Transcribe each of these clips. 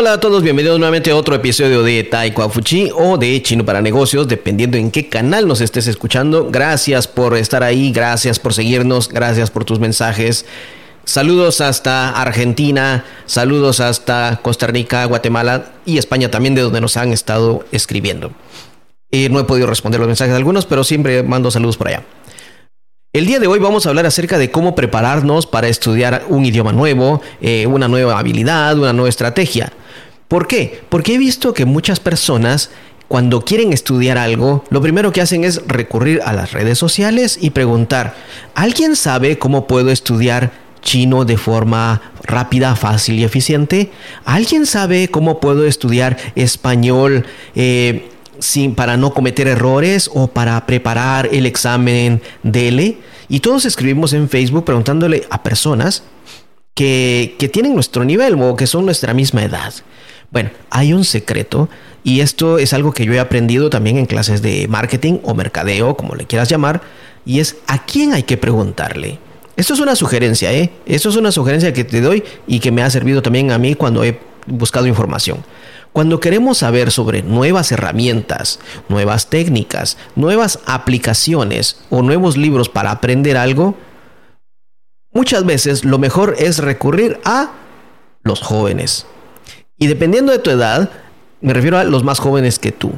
Hola a todos, bienvenidos nuevamente a otro episodio de Taiko Fuchi o de Chino para Negocios, dependiendo en qué canal nos estés escuchando. Gracias por estar ahí, gracias por seguirnos, gracias por tus mensajes. Saludos hasta Argentina, saludos hasta Costa Rica, Guatemala y España también, de donde nos han estado escribiendo. Eh, no he podido responder los mensajes de algunos, pero siempre mando saludos por allá. El día de hoy vamos a hablar acerca de cómo prepararnos para estudiar un idioma nuevo, eh, una nueva habilidad, una nueva estrategia. ¿Por qué? Porque he visto que muchas personas cuando quieren estudiar algo, lo primero que hacen es recurrir a las redes sociales y preguntar, ¿alguien sabe cómo puedo estudiar chino de forma rápida, fácil y eficiente? ¿Alguien sabe cómo puedo estudiar español eh, sin, para no cometer errores o para preparar el examen DELE? Y todos escribimos en Facebook preguntándole a personas que, que tienen nuestro nivel o que son nuestra misma edad. Bueno, hay un secreto y esto es algo que yo he aprendido también en clases de marketing o mercadeo, como le quieras llamar, y es a quién hay que preguntarle. Esto es una sugerencia, ¿eh? Esto es una sugerencia que te doy y que me ha servido también a mí cuando he buscado información. Cuando queremos saber sobre nuevas herramientas, nuevas técnicas, nuevas aplicaciones o nuevos libros para aprender algo, muchas veces lo mejor es recurrir a los jóvenes. Y dependiendo de tu edad, me refiero a los más jóvenes que tú.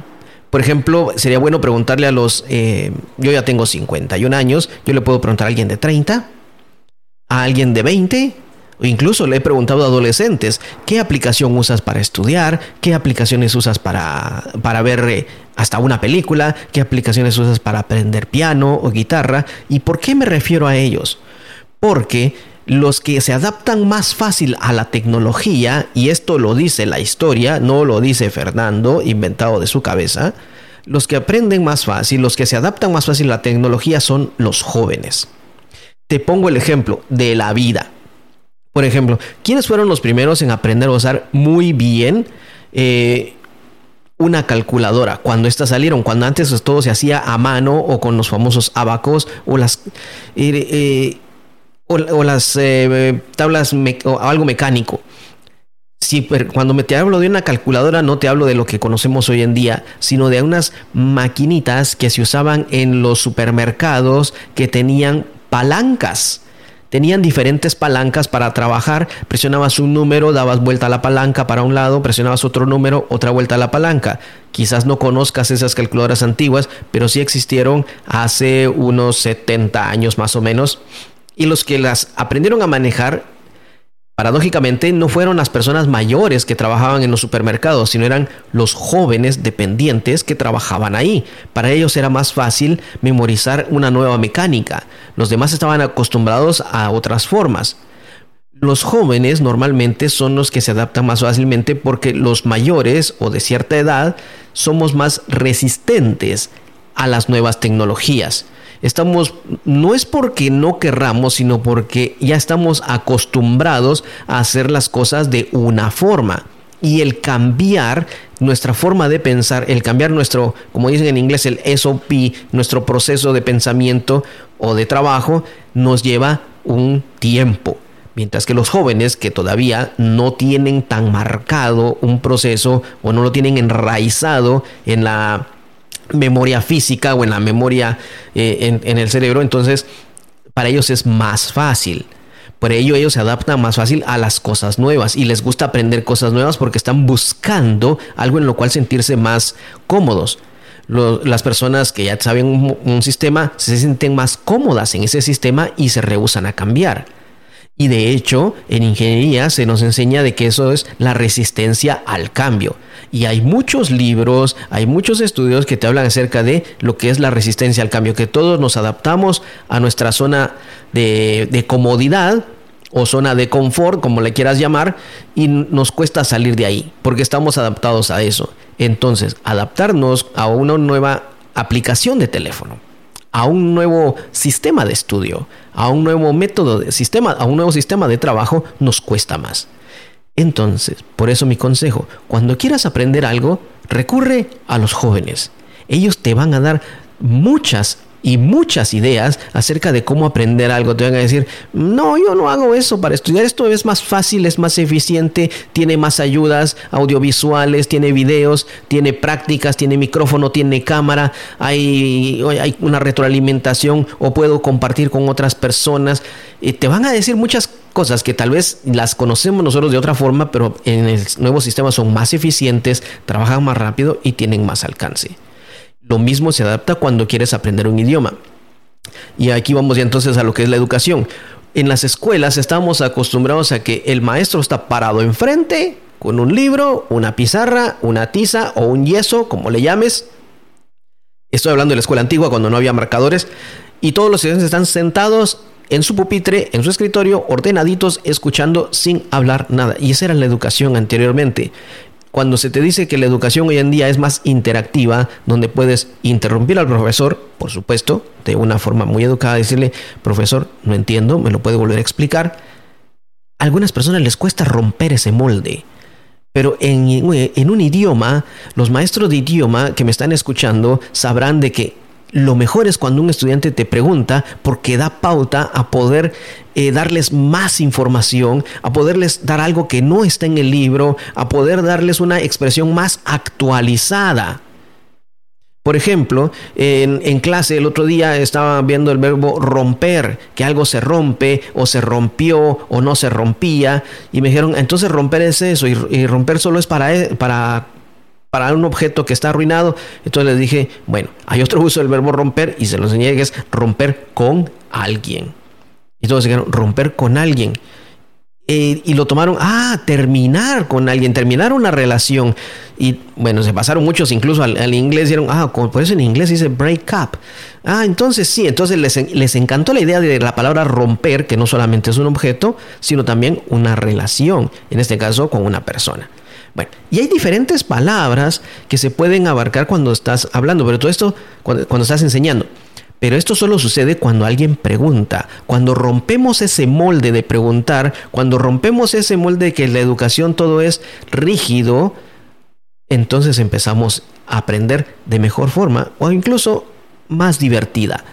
Por ejemplo, sería bueno preguntarle a los... Eh, yo ya tengo 51 años, yo le puedo preguntar a alguien de 30, a alguien de 20, o incluso le he preguntado a adolescentes, ¿qué aplicación usas para estudiar? ¿Qué aplicaciones usas para, para ver eh, hasta una película? ¿Qué aplicaciones usas para aprender piano o guitarra? ¿Y por qué me refiero a ellos? Porque los que se adaptan más fácil a la tecnología, y esto lo dice la historia, no lo dice Fernando, inventado de su cabeza, los que aprenden más fácil, los que se adaptan más fácil a la tecnología son los jóvenes. Te pongo el ejemplo de la vida. Por ejemplo, ¿quiénes fueron los primeros en aprender a usar muy bien eh, una calculadora? Cuando estas salieron, cuando antes todo se hacía a mano o con los famosos abacos o las... Eh, eh, o, las tablas o algo mecánico. Sí, cuando me te hablo de una calculadora no te hablo de lo que conocemos hoy en día, sino de unas maquinitas que se usaban en los supermercados que tenían palancas. Tenían diferentes palancas para trabajar. Presionabas un número, dabas vuelta a la palanca para un lado, presionabas otro número, otra vuelta a la palanca. Quizás no conozcas esas calculadoras antiguas, pero sí existieron hace unos 70 años más o menos y los que las aprendieron a manejar, paradójicamente, no fueron las personas mayores que trabajaban en los supermercados, sino eran los jóvenes dependientes que trabajaban ahí. Para ellos era más fácil memorizar una nueva mecánica. Los demás estaban acostumbrados a otras formas. Los jóvenes normalmente son los que se adaptan más fácilmente porque los mayores o de cierta edad somos más resistentes a las nuevas tecnologías estamos, no es porque no querramos, sino porque ya estamos acostumbrados a hacer las cosas de una forma. Y el cambiar nuestra forma de pensar, el cambiar nuestro, como dicen en inglés, el SOP, nuestro proceso de pensamiento o de trabajo, nos lleva un tiempo. Mientras que los jóvenes que todavía no tienen tan marcado un proceso o no lo tienen enraizado en la memoria física o en la memoria eh, en, el cerebro, entonces para ellos es más fácil. Por ello ellos se adaptan más fácil a las cosas nuevas y les gusta aprender cosas nuevas porque están buscando algo en lo cual sentirse más cómodos. las personas que ya saben un, un, sistema se sienten más cómodas en ese sistema y se rehusan a cambiar. Y de hecho, en ingeniería se nos enseña de que eso es la resistencia al cambio. Y hay muchos libros, hay muchos estudios que te hablan acerca de lo que es la resistencia al cambio, que todos nos adaptamos a nuestra zona de, comodidad o zona de confort, como le quieras llamar, y nos cuesta salir de ahí, porque estamos adaptados a eso. Entonces, adaptarnos a una nueva aplicación de teléfono a un nuevo sistema de estudio, a un nuevo método de sistema, a un nuevo sistema de trabajo, nos cuesta más. Entonces, por eso mi consejo, cuando quieras aprender algo, recurre a los jóvenes. Ellos te van a dar muchas y muchas ideas acerca de cómo aprender algo. Te van a decir, no, yo no hago eso para estudiar, esto es más fácil, es más eficiente, tiene más ayudas audiovisuales, tiene videos, tiene prácticas, tiene micrófono, tiene cámara, hay, hay una retroalimentación o puedo compartir con otras personas. Y te van a decir muchas cosas que tal vez las conocemos nosotros de otra forma, pero en el nuevo sistema son más eficientes, trabajan más rápido y tienen más alcance. Lo mismo se adapta cuando quieres aprender un idioma. Y aquí vamos ya entonces a lo que es la educación. En las escuelas estamos acostumbrados a que el maestro está parado enfrente con un libro, una pizarra, una tiza o un yeso, como le llames. Estoy hablando de la escuela antigua cuando no había marcadores. Y todos los estudiantes están sentados en su pupitre, en su escritorio, ordenaditos, escuchando sin hablar nada. Y esa era la educación anteriormente. Cuando se te dice que la educación hoy en día es más interactiva, donde puedes interrumpir al profesor, por supuesto, de una forma muy educada, decirle, profesor, no entiendo, me lo puede volver a explicar. A algunas personas les cuesta romper ese molde. Pero en, un idioma, los maestros de idioma que me están escuchando sabrán de que lo mejor es cuando un estudiante te pregunta porque da pauta a poder eh, darles más información, a poderles dar algo que no está en el libro, a poder darles una expresión más actualizada. Por ejemplo, en, clase el otro día estaba viendo el verbo romper, que algo se rompe o se rompió o no se rompía, y me dijeron, entonces romper es eso, y, y romper solo es para, e, para para un objeto que está arruinado. Entonces les dije, bueno, hay otro uso del verbo romper y se lo enseñé que es romper con alguien. Y todos dijeron, romper con alguien. Eh, y lo tomaron, ah, terminar con alguien, terminar una relación. Y bueno, se pasaron muchos incluso al, inglés, dijeron, ah, por eso en inglés dice break up. Ah, entonces sí, entonces les, les encantó la idea de la palabra romper, que no solamente es un objeto, sino también una relación, en este caso con una persona. Bueno, y hay diferentes palabras que se pueden abarcar cuando estás hablando, pero todo esto cuando, estás enseñando. Pero esto solo sucede cuando alguien pregunta, cuando rompemos ese molde de preguntar, cuando rompemos ese molde de que la educación todo es rígido, entonces empezamos a aprender de mejor forma o incluso más divertida.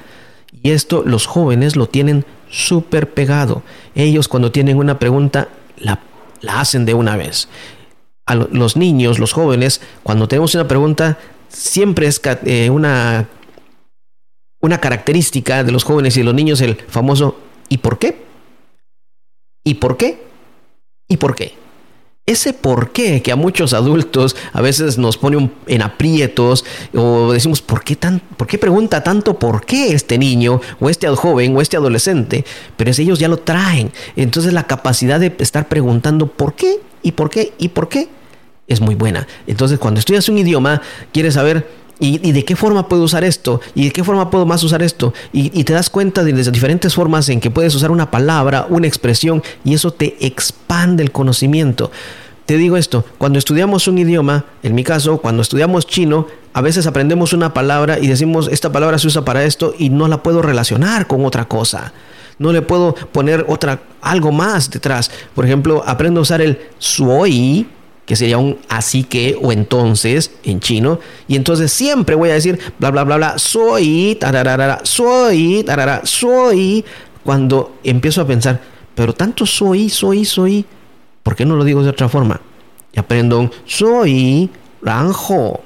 Y esto los jóvenes lo tienen súper pegado. Ellos cuando tienen una pregunta la, la hacen de una vez a los niños, los jóvenes, cuando tenemos una pregunta, siempre es eh, una, una característica de los jóvenes y los niños el famoso ¿y por qué? ¿Y por qué? ¿Y por qué? Ese por qué que a muchos adultos a veces nos pone en aprietos o decimos, ¿por qué, tan, ¿por qué pregunta tanto por qué este niño o este joven o este adolescente? Pero es ellos ya lo traen. Entonces la capacidad de estar preguntando por qué y por qué y por qué es muy buena. Entonces, cuando estudias un idioma, quieres saber ¿Y, de qué forma puedo usar esto? ¿Y de qué forma puedo más usar esto? Y, te das cuenta de las diferentes formas en que puedes usar una palabra, una expresión, y eso te expande el conocimiento. Te digo esto, cuando estudiamos un idioma, en mi caso, cuando estudiamos chino, a veces aprendemos una palabra y decimos, esta palabra se usa para esto y no la puedo relacionar con otra cosa. No le puedo poner otra, algo más detrás. Por ejemplo, aprendo a usar el suoi que sería un así que o entonces en chino. Y entonces siempre voy a decir bla, bla, bla, bla, soy, tararara, soy, tarara, soy. Cuando empiezo a pensar, pero tanto soy, soy, soy, ¿por qué no lo digo de otra forma? Y aprendo un soy, ranjo,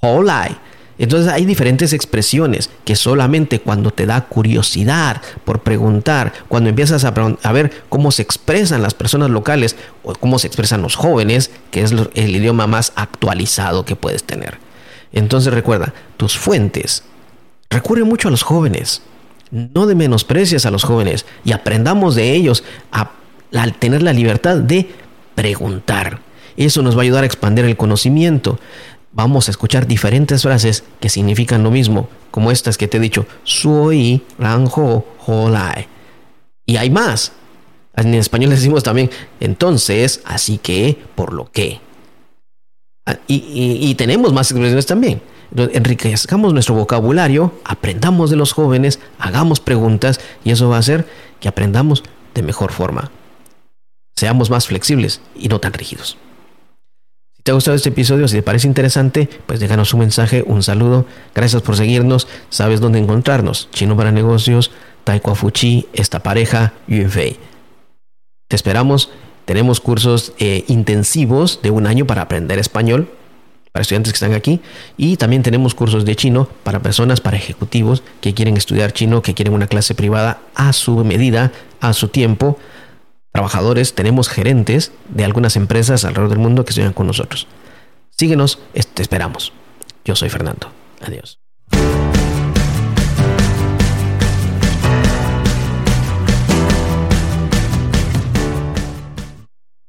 holai. Entonces hay diferentes expresiones que solamente cuando te da curiosidad por preguntar, cuando empiezas a, ver cómo se expresan las personas locales o cómo se expresan los jóvenes, que es el idioma más actualizado que puedes tener. Entonces recuerda, tus fuentes. Recurre mucho a los jóvenes. No de menosprecias a los jóvenes y aprendamos de ellos a, al tener la libertad de preguntar. Eso nos va a ayudar a expandir el conocimiento vamos a escuchar diferentes frases que significan lo mismo, como estas que te he dicho, soy ranjo holai. Y hay más. En español decimos también, entonces, así que, por lo que. Ah, y, tenemos más expresiones también. Enriquezcamos nuestro vocabulario, aprendamos de los jóvenes, hagamos preguntas y eso va a hacer que aprendamos de mejor forma. Seamos más flexibles y no tan rígidos ¿Te ha gustado este episodio? Si te parece interesante, pues déjanos un mensaje, un saludo. Gracias por seguirnos. Sabes dónde encontrarnos. Chino para negocios, Taekwondo Fuchi, esta pareja, Yunfei. Te esperamos. Tenemos cursos eh, intensivos de un año para aprender español para estudiantes que están aquí y también tenemos cursos de chino para personas, para ejecutivos que quieren estudiar chino, que quieren una clase privada a su medida, a su tiempo. Trabajadores, tenemos gerentes de algunas empresas alrededor del mundo que estudian con nosotros. Síguenos, te esperamos. Yo soy Fernando. Adiós.